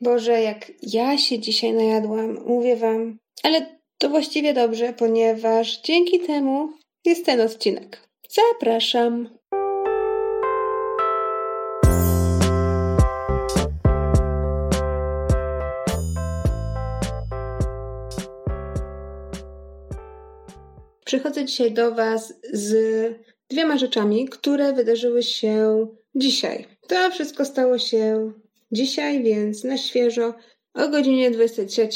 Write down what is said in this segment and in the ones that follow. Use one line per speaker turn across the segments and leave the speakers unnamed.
Boże, jak ja się dzisiaj najadłam, mówię wam. Ale to właściwie dobrze, ponieważ dzięki temu jest ten odcinek. Zapraszam. Przychodzę dzisiaj do Was z dwiema rzeczami, które wydarzyły się dzisiaj. To wszystko stało się dzisiaj, więc na świeżo o godzinie 23,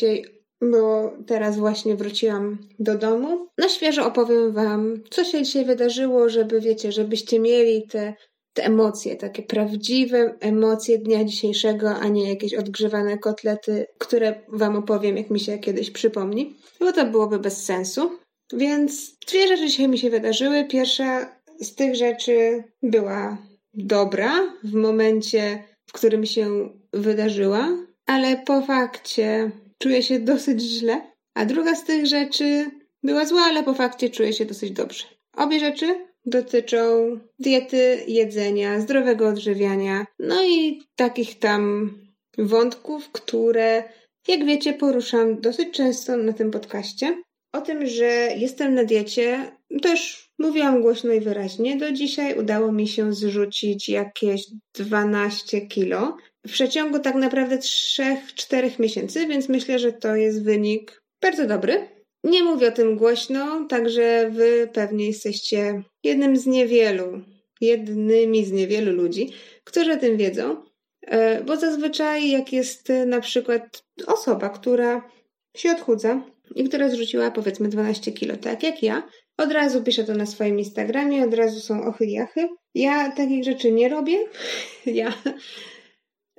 bo teraz właśnie wróciłam do domu. Na świeżo opowiem Wam, co się dzisiaj wydarzyło, żeby wiecie, żebyście mieli te, te emocje, takie prawdziwe emocje dnia dzisiejszego, a nie jakieś odgrzewane kotlety, które Wam opowiem, jak mi się kiedyś przypomni, bo to byłoby bez sensu. Więc dwie rzeczy dzisiaj mi się wydarzyły. Pierwsza z tych rzeczy była dobra w momencie, w którym się wydarzyła, ale po fakcie czuję się dosyć źle. A druga z tych rzeczy była zła, ale po fakcie czuję się dosyć dobrze. Obie rzeczy dotyczą diety, jedzenia, zdrowego odżywiania, no i takich tam wątków, które, jak wiecie, poruszam dosyć często na tym podcaście. O tym, że jestem na diecie, też mówiłam głośno i wyraźnie. Do dzisiaj udało mi się zrzucić jakieś 12 kilo w przeciągu tak naprawdę 3-4 miesięcy, więc myślę, że to jest wynik bardzo dobry. Nie mówię o tym głośno, także wy pewnie jesteście jednym z niewielu, jednymi z niewielu ludzi, którzy o tym wiedzą, e, bo zazwyczaj jak jest na przykład osoba, która się odchudza, i która zrzuciła powiedzmy 12 kilo, tak jak ja. Od razu piszę to na swoim Instagramie, od razu są ochyliachy. Ja takich rzeczy nie robię. Ja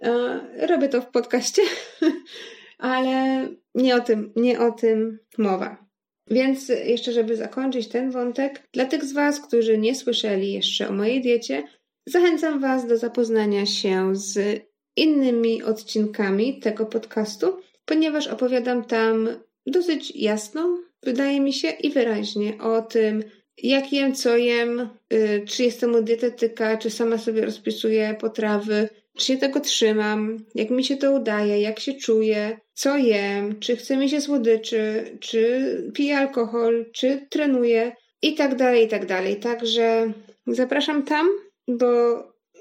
e, robię to w podcaście, ale nie o tym, nie o tym mowa. Więc jeszcze, żeby zakończyć ten wątek, dla tych z Was, którzy nie słyszeli jeszcze o mojej diecie, zachęcam Was do zapoznania się z innymi odcinkami tego podcastu, ponieważ opowiadam tam dosyć jasno, wydaje mi się, i wyraźnie o tym, jak jem, co jem, y, czy jestem u dietetyka, czy sama sobie rozpisuję potrawy, czy się tego trzymam, jak mi się to udaje, jak się czuję, co jem, czy chce mi się słodyczy, czy piję alkohol, czy trenuję i tak dalej, i tak dalej. Także zapraszam tam, bo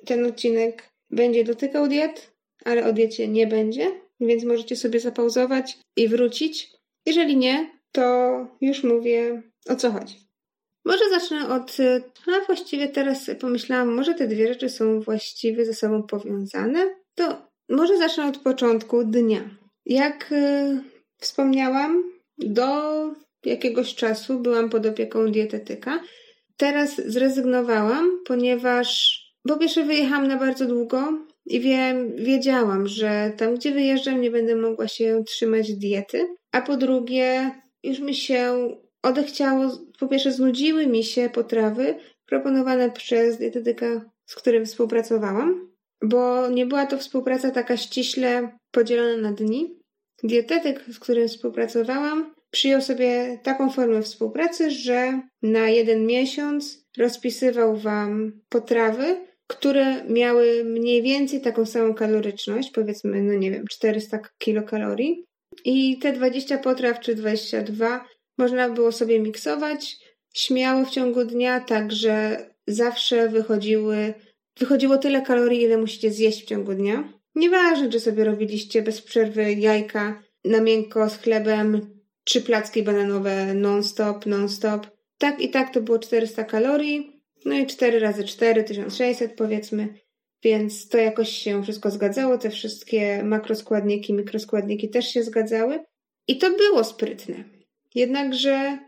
ten odcinek będzie dotykał diet, ale o diecie nie będzie, więc możecie sobie zapauzować i wrócić. Jeżeli nie, to już mówię o co chodzi. Może zacznę od. No właściwie teraz pomyślałam, może te dwie rzeczy są właściwie ze sobą powiązane. To może zacznę od początku dnia. Jak y, wspomniałam, do jakiegoś czasu byłam pod opieką dietetyka. Teraz zrezygnowałam, ponieważ po pierwsze wyjechałam na bardzo długo i wiedziałam, że tam, gdzie wyjeżdżam, nie będę mogła się trzymać diety. A po drugie, już mi się odechciało, po pierwsze znudziły mi się potrawy proponowane przez dietetyka, z którym współpracowałam, bo nie była to współpraca taka ściśle podzielona na dni. Dietetyk, z którym współpracowałam, przyjął sobie taką formę współpracy, że na jeden miesiąc rozpisywał Wam potrawy, które miały mniej więcej taką samą kaloryczność, powiedzmy, no nie wiem, 400 kilokalorii, i te 20 potraw czy 22 można było sobie miksować śmiało w ciągu dnia, tak że zawsze wychodziły, wychodziło tyle kalorii, ile musicie zjeść w ciągu dnia. Nieważne, czy sobie robiliście bez przerwy jajka na miękko z chlebem, czy placki bananowe non-stop, non-stop. Tak i tak to było 400 kalorii, no i 4 razy 4, 1600 powiedzmy. Więc to jakoś się wszystko zgadzało, te wszystkie makroskładniki, mikroskładniki też się zgadzały. I to było sprytne. Jednakże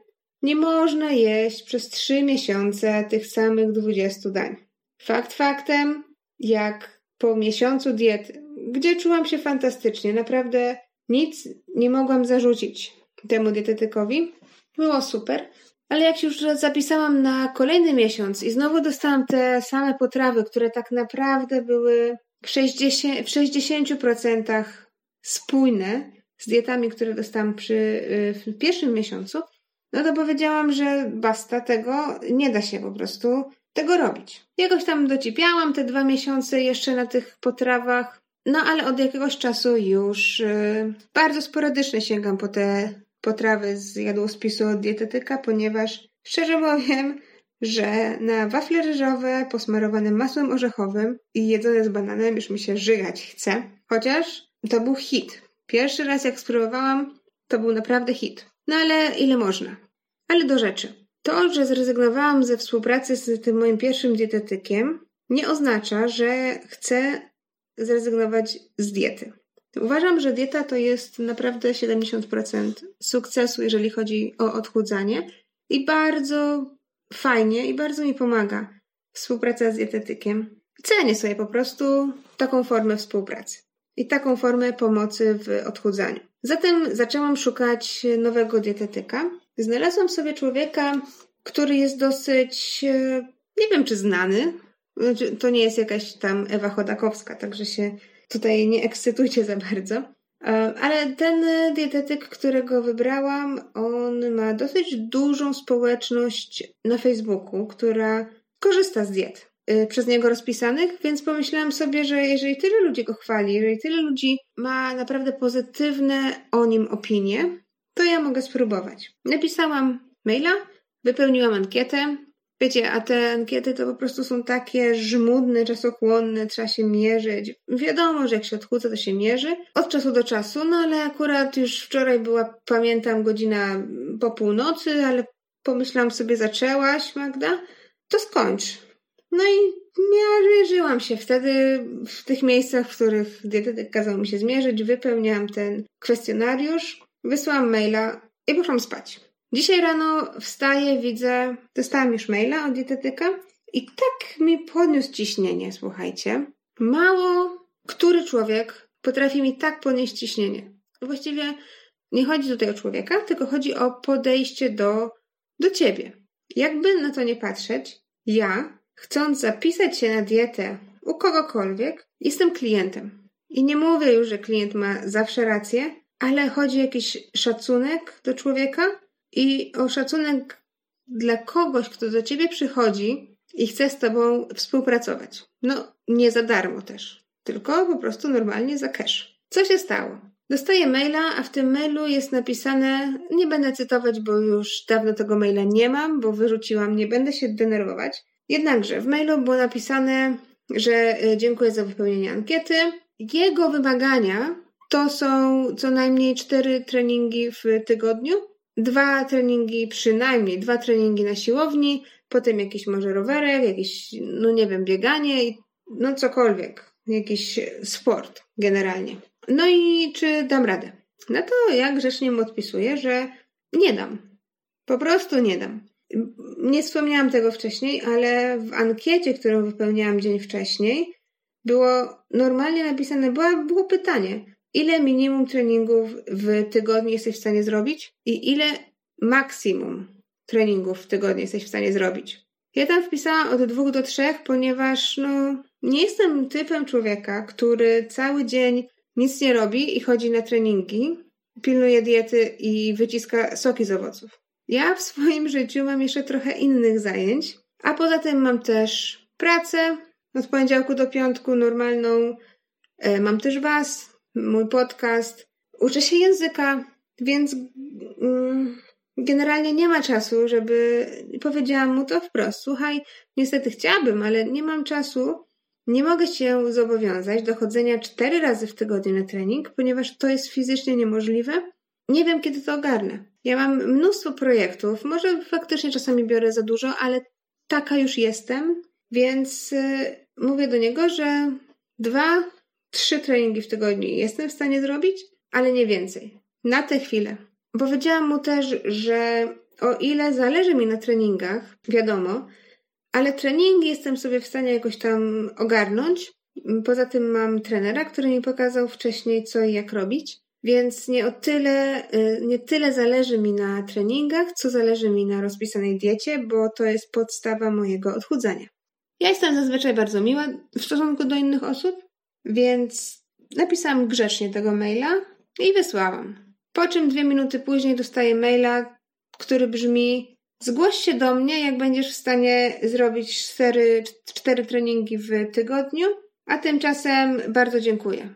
nie można jeść przez trzy miesiące tych samych 20 dań. Fakt faktem, jak po miesiącu diety, gdzie czułam się fantastycznie, naprawdę nic nie mogłam zarzucić temu dietetykowi, było super, ale jak już zapisałam na kolejny miesiąc i znowu dostałam te same potrawy, które tak naprawdę były w 60%, w 60% spójne z dietami, które dostałam przy, y, w pierwszym miesiącu, no to powiedziałam, że basta tego, nie da się po prostu tego robić. Jakoś tam docipiałam te dwa miesiące jeszcze na tych potrawach, No ale od jakiegoś czasu już yy, bardzo sporadycznie sięgam po te potrawy z jadłospisu od dietetyka, ponieważ szczerze powiem, że na wafle ryżowe posmarowane masłem orzechowym i jedzone z bananem już mi się żygać chce. Chociaż to był hit. Pierwszy raz jak spróbowałam, to był naprawdę hit. No ale ile można? Ale do rzeczy. To, że zrezygnowałam ze współpracy z tym moim pierwszym dietetykiem, nie oznacza, że chcę zrezygnować z diety. Uważam, że dieta to jest naprawdę 70% sukcesu, jeżeli chodzi o odchudzanie i bardzo fajnie i bardzo mi pomaga współpraca z dietetykiem. Cenię sobie po prostu taką formę współpracy i taką formę pomocy w odchudzaniu. Zatem zaczęłam szukać nowego dietetyka. Znalazłam sobie człowieka, który jest dosyć, e, nie wiem czy znany, to nie jest jakaś tam Ewa Chodakowska, także się tutaj nie ekscytujcie za bardzo. E, ale ten dietetyk, którego wybrałam, on ma dosyć dużą społeczność na Facebooku, która korzysta z diet e, przez niego rozpisanych, więc pomyślałam sobie, że jeżeli tyle ludzi go chwali, jeżeli tyle ludzi ma naprawdę pozytywne o nim opinie, to ja mogę spróbować. Napisałam maila, wypełniłam ankietę, Wiecie, a te ankiety to po prostu są takie żmudne, czasochłonne, trzeba się mierzyć. Wiadomo, że jak się odchudza, to się mierzy od czasu do czasu, no ale akurat już wczoraj była, pamiętam, godzina po północy, ale pomyślałam sobie, zaczęłaś, Magda, to skończ. No i mierzyłam się wtedy w tych miejscach, w których dietetyk kazał mi się zmierzyć, wypełniałam ten kwestionariusz, wysłałam maila i poszłam spać. Dzisiaj rano wstaję, widzę, dostałam już maila od dietetyka i tak mi podniósł ciśnienie, słuchajcie. Mało który człowiek potrafi mi tak podnieść ciśnienie. Właściwie nie chodzi tutaj o człowieka, tylko chodzi o podejście do, do ciebie. Jakby na to nie patrzeć, ja, chcąc zapisać się na dietę u kogokolwiek, jestem klientem. I nie mówię już, że klient ma zawsze rację, ale chodzi o jakiś szacunek do człowieka i o szacunek dla kogoś, kto do ciebie przychodzi i chce z tobą współpracować. No, nie za darmo też, tylko po prostu normalnie za cash. Co się stało? Dostaję maila, a w tym mailu jest napisane, nie będę cytować, bo już dawno tego maila nie mam, bo wyrzuciłam, nie będę się denerwować. Jednakże w mailu było napisane, że e, dziękuję za wypełnienie ankiety. Jego wymagania to są co najmniej cztery treningi w tygodniu, dwa treningi, przynajmniej dwa treningi na siłowni, potem jakiś może rowerek, jakiś, no nie wiem, bieganie, no cokolwiek, jakiś sport generalnie. No i czy dam radę? No to jak grzecznie mu odpisuję, że nie dam. Po prostu nie dam. Nie wspomniałam tego wcześniej, ale w ankiecie, którą wypełniałam dzień wcześniej, było normalnie napisane, było, było pytanie, ile minimum treningów w tygodniu jesteś w stanie zrobić i ile maksimum treningów w tygodniu jesteś w stanie zrobić. Ja tam wpisałam od dwóch do trzech, ponieważ no, nie jestem typem człowieka, który cały dzień nic nie robi i chodzi na treningi, pilnuje diety i wyciska soki z owoców. Ja w swoim życiu mam jeszcze trochę innych zajęć, a poza tym mam też pracę od poniedziałku do piątku normalną. E, mam też Was, mój podcast. Uczę się języka, więc mm, generalnie nie ma czasu, żeby powiedziałam mu to wprost. Słuchaj, niestety chciałabym, ale nie mam czasu. Nie mogę się zobowiązać do chodzenia cztery razy w tygodniu na trening, ponieważ to jest fizycznie niemożliwe. Nie wiem, kiedy to ogarnę. Ja mam mnóstwo projektów, może faktycznie czasami biorę za dużo, ale taka już jestem, więc yy, mówię do niego, że dwa, trzy treningi w tygodniu jestem w stanie zrobić, ale nie więcej. Na tę chwilę. Powiedziałam mu też, że o ile zależy mi na treningach, wiadomo, ale treningi jestem sobie w stanie jakoś tam ogarnąć. Poza tym mam trenera, który mi pokazał wcześniej, co i jak robić. Więc nie o tyle, y, nie tyle zależy mi na treningach, co zależy mi na rozpisanej diecie, bo to jest podstawa mojego odchudzania. Ja jestem zazwyczaj bardzo miła w stosunku do innych osób, więc napisałam grzecznie tego maila i wysłałam. Po czym dwie minuty później dostaję maila, który brzmi: Zgłoś się do mnie, jak będziesz w stanie zrobić cztery, cztery treningi w tygodniu A tymczasem bardzo dziękuję.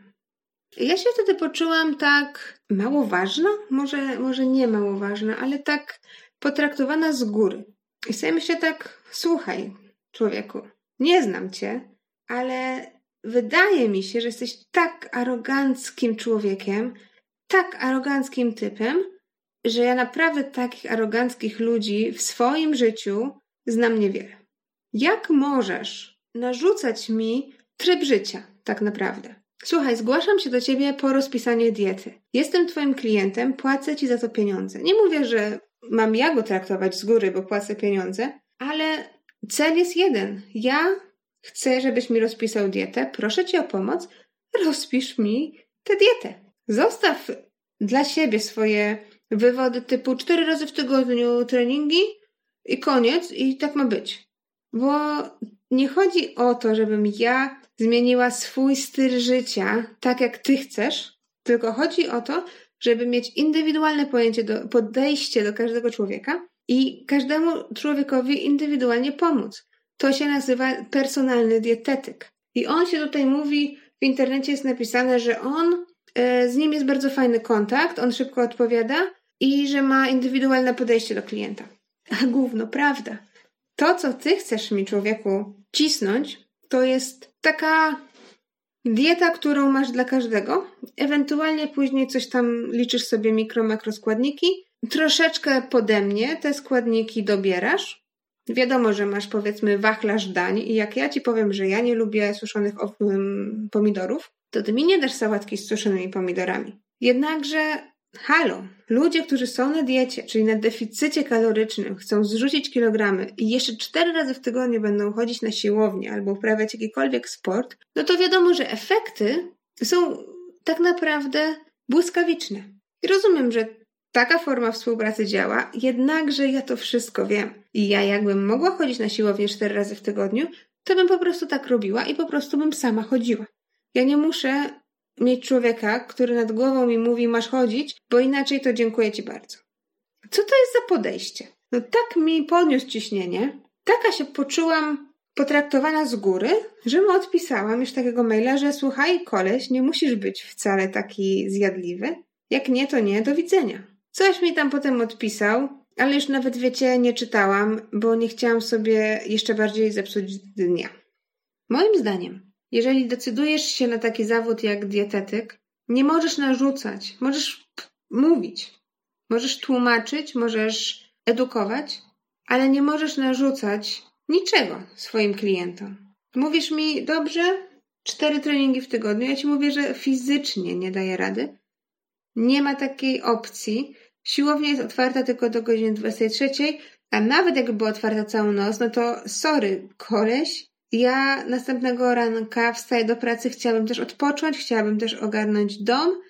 Ja się wtedy poczułam tak mało ważna, może, może nie mało ważna, ale tak potraktowana z góry. I sobie myślę tak, słuchaj, człowieku, nie znam cię, ale wydaje mi się, że jesteś tak aroganckim człowiekiem, tak aroganckim typem, że ja naprawdę takich aroganckich ludzi w swoim życiu znam niewiele. Jak możesz narzucać mi tryb życia, tak naprawdę? Słuchaj, zgłaszam się do ciebie po rozpisanie diety. Jestem twoim klientem, płacę ci za to pieniądze. Nie mówię, że mam ja go traktować z góry, bo płacę pieniądze, ale cel jest jeden. Ja chcę, żebyś mi rozpisał dietę. Proszę cię o pomoc. Rozpisz mi tę dietę. Zostaw dla siebie swoje wywody typu cztery razy w tygodniu treningi i koniec i tak ma być. Bo nie chodzi o to, żebym ja zmieniła swój styl życia tak, jak ty chcesz, tylko chodzi o to, żeby mieć indywidualne pojęcie, do, podejście do każdego człowieka i każdemu człowiekowi indywidualnie pomóc. To się nazywa personalny dietetyk. I on się tutaj mówi, w internecie jest napisane, że on, e, z nim jest bardzo fajny kontakt, on szybko odpowiada i że ma indywidualne podejście do klienta. A gówno, prawda. To, co ty chcesz mi, człowieku, cisnąć, to jest taka dieta, którą masz dla każdego. Ewentualnie później coś tam liczysz sobie mikro, makroskładniki. Troszeczkę pode mnie te składniki dobierasz. Wiadomo, że masz powiedzmy wachlarz dań i jak ja ci powiem, że ja nie lubię suszonych pomidorów, to ty mi nie dasz sałatki z suszonymi pomidorami. Jednakże Halo, ludzie, którzy są na diecie, czyli na deficycie kalorycznym, chcą zrzucić kilogramy i jeszcze cztery razy w tygodniu będą chodzić na siłownię albo uprawiać jakikolwiek sport, no to wiadomo, że efekty są tak naprawdę błyskawiczne. I rozumiem, że taka forma współpracy działa, jednakże ja to wszystko wiem. I ja jakbym mogła chodzić na siłownię cztery razy w tygodniu, to bym po prostu tak robiła i po prostu bym sama chodziła. Ja nie muszę mieć człowieka, który nad głową mi mówi, masz chodzić, bo inaczej to dziękuję ci bardzo. Co to jest za podejście? No tak mi podniósł ciśnienie, taka się poczułam potraktowana z góry, że mu odpisałam już takiego maila, że słuchaj, koleś, nie musisz być wcale taki zjadliwy. Jak nie, to nie, do widzenia. Coś mi tam potem odpisał, ale już nawet wiecie, nie czytałam, bo nie chciałam sobie jeszcze bardziej zepsuć dnia. Moim zdaniem, jeżeli decydujesz się na taki zawód jak dietetyk, nie możesz narzucać, możesz mówić, możesz tłumaczyć, możesz edukować, ale nie możesz narzucać niczego swoim klientom. Mówisz mi, dobrze, cztery treningi w tygodniu, ja ci mówię, że fizycznie nie daję rady. Nie ma takiej opcji. Siłownia jest otwarta tylko do godziny 23, a nawet jakby była otwarta całą noc, no to sorry, koleś, ja następnego ranka wstaję do pracy, chciałabym też odpocząć, chciałabym też ogarnąć dom,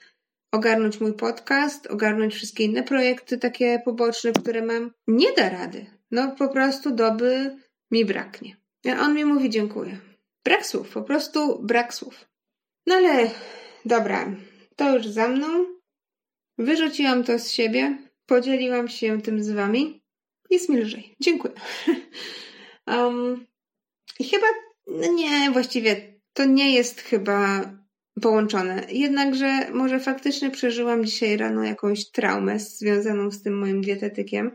ogarnąć mój podcast, ogarnąć wszystkie inne projekty takie poboczne, które mam. Nie da rady. No po prostu doby mi braknie. A on mi mówi dziękuję. Brak słów, po prostu brak słów. No ale dobra, to już za mną. Wyrzuciłam to z siebie, podzieliłam się tym z wami. Jest mi lżej. Dziękuję. um, I chyba, no nie, właściwie to nie jest chyba połączone. Jednakże może faktycznie przeżyłam dzisiaj rano jakąś traumę związaną z tym moim dietetykiem,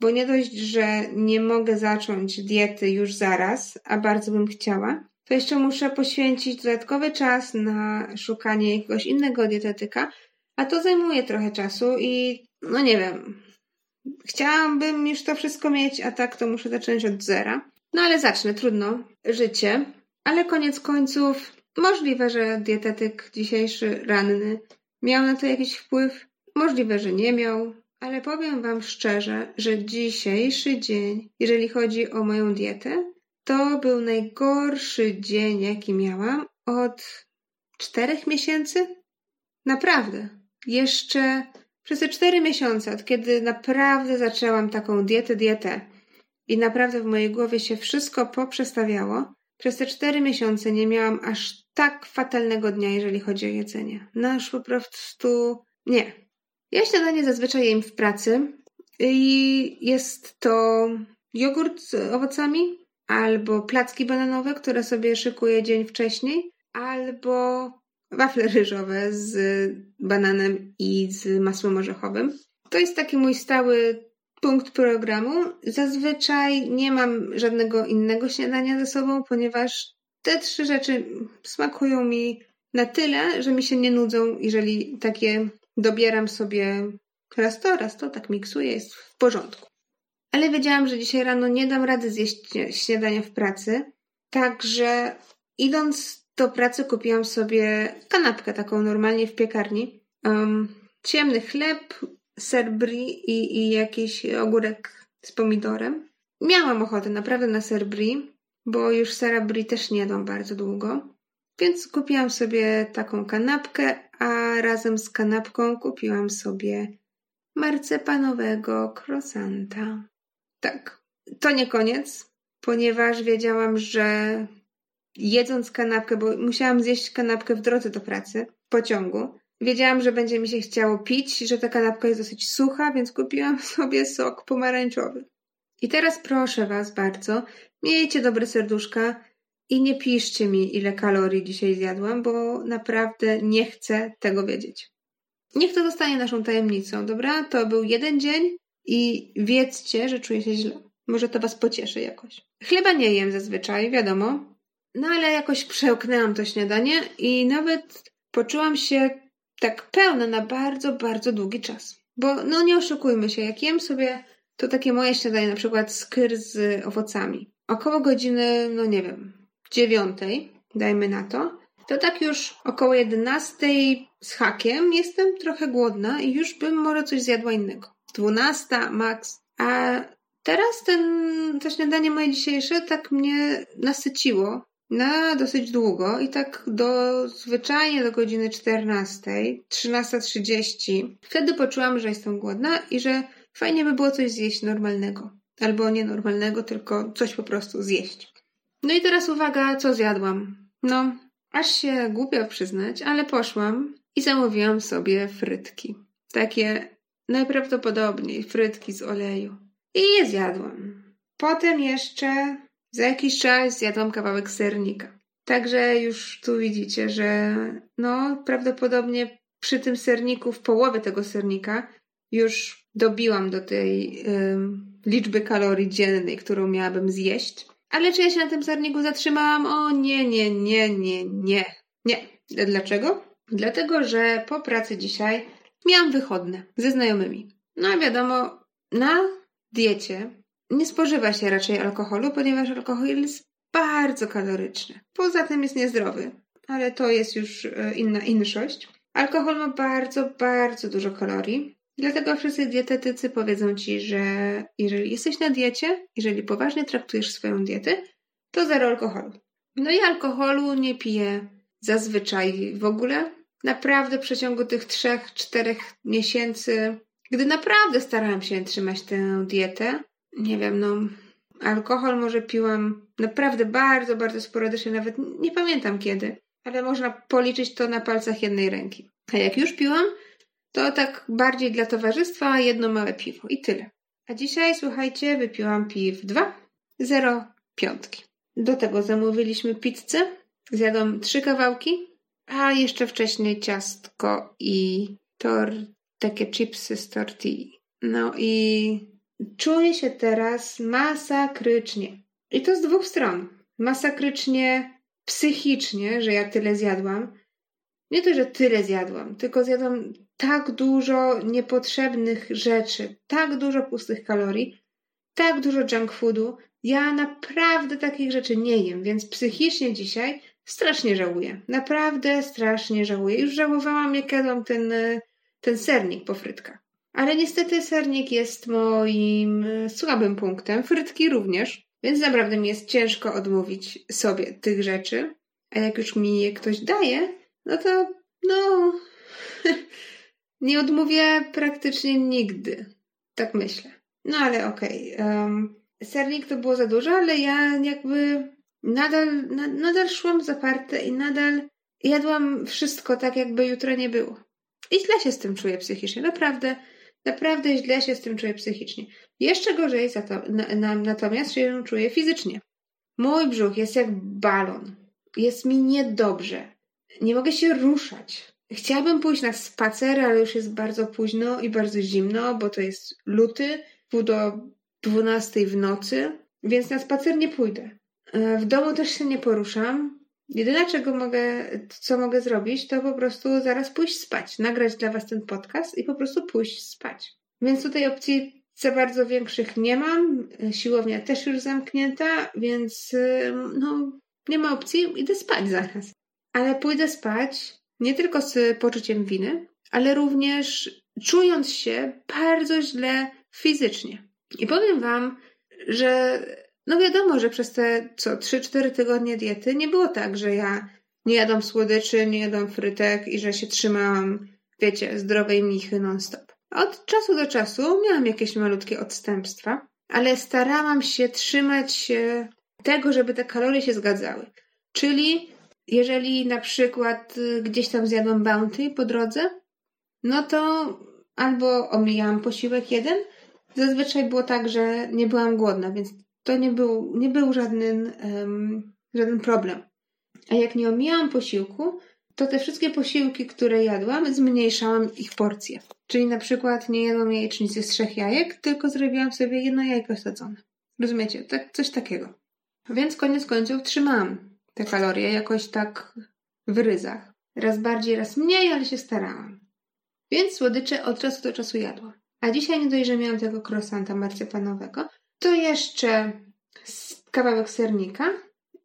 bo nie dość, że nie mogę zacząć diety już zaraz, a bardzo bym chciała, to jeszcze muszę poświęcić dodatkowy czas na szukanie jakiegoś innego dietetyka, a to zajmuje trochę czasu i no nie wiem. Chciałabym już to wszystko mieć, a tak to muszę zacząć od zera. No ale zacznę, trudno. Życie. Ale koniec końców możliwe, że dietetyk dzisiejszy ranny miał na to jakiś wpływ. Możliwe, że nie miał. Ale powiem Wam szczerze, że dzisiejszy dzień, jeżeli chodzi o moją dietę, to był najgorszy dzień, jaki miałam od czterech miesięcy. Naprawdę. Jeszcze przez te cztery miesiące, od kiedy naprawdę zaczęłam taką dietę, dietę, i naprawdę w mojej głowie się wszystko poprzestawiało. Przez te cztery miesiące nie miałam aż tak fatalnego dnia, jeżeli chodzi o jedzenie. No już po prostu nie. Ja śniadanie zazwyczaj jem w pracy i jest to jogurt z owocami albo placki bananowe, które sobie szykuję dzień wcześniej. albo wafle ryżowe z bananem i z masłem orzechowym. To jest taki mój stały punkt programu. Zazwyczaj nie mam żadnego innego śniadania ze sobą, ponieważ te trzy rzeczy smakują mi na tyle, że mi się nie nudzą, jeżeli takie dobieram sobie raz to, raz to, tak miksuję, jest w porządku. Ale wiedziałam, że dzisiaj rano nie dam rady zjeść śniadania w pracy, także idąc do pracy kupiłam sobie kanapkę taką normalnie w piekarni. Um, ciemny chleb, ser brie i, i jakiś ogórek z pomidorem. Miałam ochotę naprawdę na ser brie, bo już sera brie też nie jadłam bardzo długo. Więc kupiłam sobie taką kanapkę, a razem z kanapką kupiłam sobie marcepanowego croissanta. Tak, to nie koniec, ponieważ wiedziałam, że jedząc kanapkę, bo musiałam zjeść kanapkę w drodze do pracy, w pociągu, wiedziałam, że będzie mi się chciało pić, że ta kanapka jest dosyć sucha, więc kupiłam sobie sok pomarańczowy. I teraz proszę Was bardzo, miejcie dobre serduszka i nie piszcie mi, ile kalorii dzisiaj zjadłam, bo naprawdę nie chcę tego wiedzieć. Niech to zostanie naszą tajemnicą, dobra? To był jeden dzień i wiedzcie, że czuję się źle. Może to Was pocieszy jakoś. Chleba nie jem zazwyczaj, wiadomo. No ale jakoś przełknęłam to śniadanie i nawet poczułam się tak pełna na bardzo, bardzo długi czas. Bo no nie oszukujmy się, jak jem sobie to takie moje śniadanie, na przykład skyr z owocami. Około godziny, no nie wiem, dziewiątej, dajmy na to, to tak już około jedenastej z hakiem jestem trochę głodna i już bym może coś zjadła innego. Dwunasta max. A teraz ten, to śniadanie moje dzisiejsze tak mnie nasyciło na dosyć długo i tak do zwyczajnie do godziny 14, 13.30. Wtedy poczułam, że jestem głodna i że fajnie by było coś zjeść normalnego. Albo nie normalnego, tylko coś po prostu zjeść. No i teraz uwaga, co zjadłam. No, aż się głupio przyznać, ale poszłam i zamówiłam sobie frytki. Takie najprawdopodobniej frytki z oleju. I je zjadłam. Potem jeszcze za jakiś czas zjadłam kawałek sernika. Także już tu widzicie, że no prawdopodobnie przy tym serniku, w połowie tego sernika już dobiłam do tej liczby kalorii dziennej, którą miałabym zjeść. Ale czy ja się na tym serniku zatrzymałam? O nie, nie, nie, nie, nie. Nie. Dlaczego? Dlatego, że po pracy dzisiaj miałam wychodne ze znajomymi. No a wiadomo, na diecie nie spożywa się raczej alkoholu, ponieważ alkohol jest bardzo kaloryczny. Poza tym jest niezdrowy, ale to jest już e, inna inszość. Alkohol ma bardzo, bardzo dużo kalorii. Dlatego wszyscy dietetycy powiedzą ci, że jeżeli jesteś na diecie, jeżeli poważnie traktujesz swoją dietę, to zero alkoholu. No i alkoholu nie piję zazwyczaj w ogóle. Naprawdę w przeciągu tych trzech, czterech miesięcy, gdy naprawdę starałam się trzymać tę dietę, nie wiem, no, alkohol może piłam naprawdę bardzo, bardzo sporadycznie, nawet nie pamiętam kiedy, ale można policzyć to na palcach jednej ręki. A jak już piłam, to tak bardziej dla towarzystwa jedno małe piwo i tyle. A dzisiaj, słuchajcie, wypiłam piw dwa, zero piątki. Do tego zamówiliśmy pizzę, zjadłam trzy kawałki, a jeszcze wcześniej ciastko i tor, takie chipsy z tortilli. No i czuję się teraz masakrycznie. I to z dwóch stron. Masakrycznie psychicznie, że ja tyle zjadłam. Nie to, że tyle zjadłam, tylko zjadłam tak dużo niepotrzebnych rzeczy, tak dużo pustych kalorii, tak dużo junk foodu. Ja naprawdę takich rzeczy nie jem, więc psychicznie dzisiaj strasznie żałuję. Naprawdę strasznie żałuję. Już żałowałam, jak jadłam ten, ten sernik po frytkach. Ale niestety sernik jest moim słabym punktem, frytki również, więc naprawdę mi jest ciężko odmówić sobie tych rzeczy. A jak już mi je ktoś daje, no to no nie odmówię praktycznie nigdy. Tak myślę. No ale okej. Okay. Um, sernik to było za dużo, ale ja jakby nadal, na, nadal szłam zaparte i nadal jadłam wszystko tak, jakby jutro nie było. I źle się z tym czuję psychicznie. Naprawdę, naprawdę źle się z tym czuję psychicznie. Jeszcze gorzej za to, na, na, natomiast się czuję fizycznie. Mój brzuch jest jak balon. jest mi niedobrze. Nie mogę się ruszać. Chciałabym pójść na spacer, ale już jest bardzo późno i bardzo zimno, bo to jest luty, pół do dwunastej w nocy, więc na spacer nie pójdę. E, w domu też się nie poruszam. Jedyne, czego mogę, co mogę zrobić, to po prostu zaraz pójść spać, nagrać dla Was ten podcast i po prostu pójść spać. Więc tutaj opcji za bardzo większych nie mam. Siłownia też już zamknięta, więc no, nie ma opcji, idę spać zaraz. Ale pójdę spać nie tylko z poczuciem winy, ale również czując się bardzo źle fizycznie. I powiem Wam, że no wiadomo, że przez te co 3-4 tygodnie diety nie było tak, że ja nie jadłam słodyczy, nie jadłam frytek i że się trzymałam, wiecie, zdrowej michy non-stop. Od czasu do czasu miałam jakieś malutkie odstępstwa, ale starałam się trzymać tego, żeby te kalorie się zgadzały. Czyli jeżeli na przykład y, gdzieś tam zjadłam bounty po drodze, no to albo omijałam posiłek jeden, zazwyczaj było tak, że nie byłam głodna, więc to nie był, nie był żaden, um, żaden problem. A jak nie omijałam posiłku, to te wszystkie posiłki, które jadłam, zmniejszałam ich porcje. Czyli na przykład nie jadłam jajecznicy z trzech jajek, tylko zrobiłam sobie jedno jajko sadzone. Rozumiecie? Tak, coś takiego. Więc koniec końców trzymałam te kalorie jakoś tak w ryzach. Raz bardziej, raz mniej, ale się starałam. Więc słodycze od czasu do czasu jadłam. A dzisiaj nie dość, że miałam tego krosanta marcepanowego, to jeszcze kawałek sernika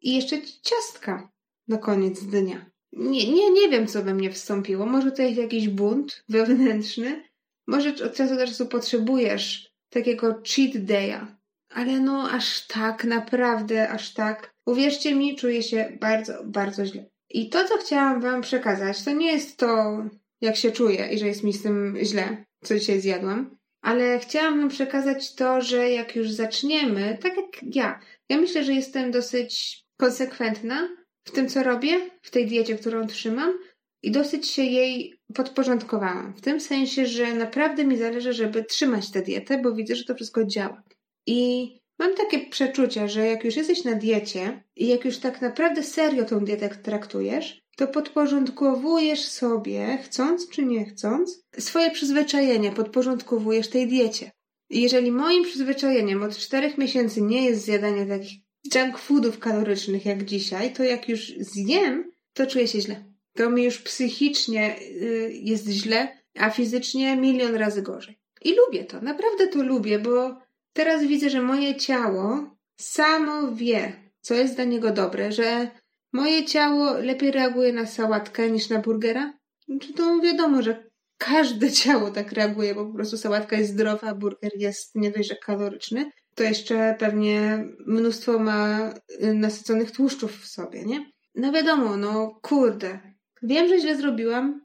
i jeszcze ciastka na koniec dnia. Nie, nie, nie wiem, co we mnie wstąpiło. Może to jest jakiś bunt wewnętrzny. Może od czasu do czasu potrzebujesz takiego cheat day'a. Ale no, aż tak, naprawdę, aż tak. Uwierzcie mi, czuję się bardzo, bardzo źle. I to, co chciałam Wam przekazać, to nie jest to, jak się czuję i że jest mi z tym źle, co dzisiaj zjadłam, ale chciałam Wam przekazać to, że jak już zaczniemy, tak jak ja, ja myślę, że jestem dosyć konsekwentna w tym, co robię, w tej diecie, którą trzymam i dosyć się jej podporządkowałam. W tym sensie, że naprawdę mi zależy, żeby trzymać tę dietę, bo widzę, że to wszystko działa. I mam takie przeczucie, że jak już jesteś na diecie i jak już tak naprawdę serio tą dietę traktujesz, to podporządkowujesz sobie, chcąc czy nie chcąc, swoje przyzwyczajenie podporządkowujesz tej diecie. Jeżeli moim przyzwyczajeniem od czterech miesięcy nie jest zjadanie takich junk foodów kalorycznych jak dzisiaj, to jak już zjem, to czuję się źle. To mi już psychicznie y, jest źle, a fizycznie milion razy gorzej. I lubię to, naprawdę to lubię, bo teraz widzę, że moje ciało samo wie, co jest dla niego dobre, że moje ciało lepiej reaguje na sałatkę niż na burgera. Znaczy to wiadomo, że każde ciało tak reaguje, bo po prostu sałatka jest zdrowa, a burger jest nie dość, że kaloryczny, to jeszcze pewnie mnóstwo ma y, nasyconych tłuszczów w sobie, nie? No wiadomo, no kurde. Wiem, że źle zrobiłam.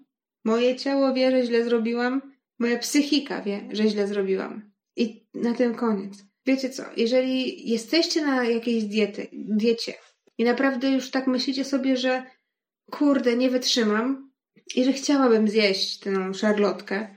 Moje ciało wie, że źle zrobiłam. Moja psychika wie, że źle zrobiłam. I na tym koniec. Wiecie co? Jeżeli jesteście na jakiejś diety, diecie i naprawdę już tak myślicie sobie, że kurde, nie wytrzymam i że chciałabym zjeść tę szarlotkę,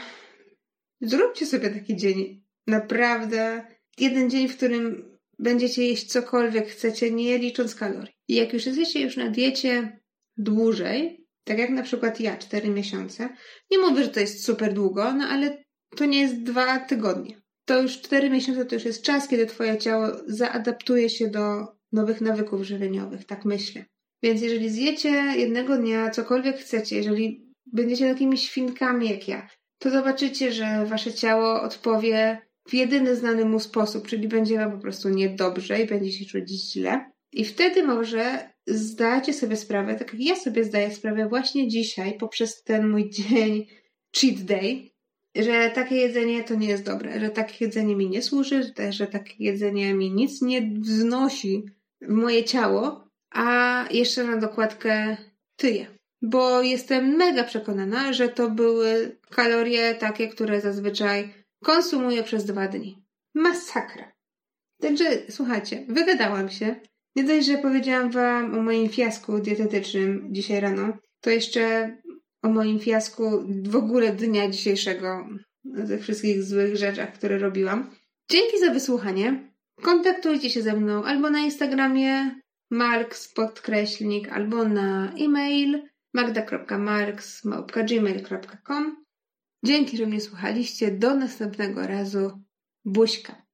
zróbcie sobie taki dzień Naprawdę jeden dzień, w którym będziecie jeść cokolwiek chcecie, nie licząc kalorii. I jak już jesteście już na diecie dłużej, tak jak na przykład ja, 4 miesiące, nie mówię, że to jest super długo, no ale to nie jest dwa tygodnie. To już 4 miesiące to już jest czas, kiedy twoje ciało zaadaptuje się do nowych nawyków żywieniowych, tak myślę. Więc jeżeli zjecie jednego dnia cokolwiek chcecie, jeżeli będziecie takimi świnkami jak ja, to zobaczycie, że wasze ciało odpowie w jedyny znany mu sposób, czyli będzie wam po prostu niedobrze i będzie się czuć źle. I wtedy może zdacie sobie sprawę, tak jak ja sobie zdaję sprawę właśnie dzisiaj, poprzez ten mój dzień cheat day, że takie jedzenie to nie jest dobre, że takie jedzenie mi nie służy, że takie jedzenie mi nic nie wznosi moje ciało, a jeszcze na dokładkę tyje. Bo jestem mega przekonana, że to były kalorie takie, które zazwyczaj Konsumuję przez dwa dni. Masakra. Także słuchajcie, wygadałam się. Nie dość, że powiedziałam wam o moim fiasku dietetycznym dzisiaj rano, to jeszcze o moim fiasku w ogóle dnia dzisiejszego, ze wszystkich złych rzeczach, które robiłam. Dzięki za wysłuchanie. Kontaktujcie się ze mną albo na Instagramie, marks podkreślnik albo na e-mail magda.marks.gmail.com Dzięki, że mnie słuchaliście. Do następnego razu. Buźka.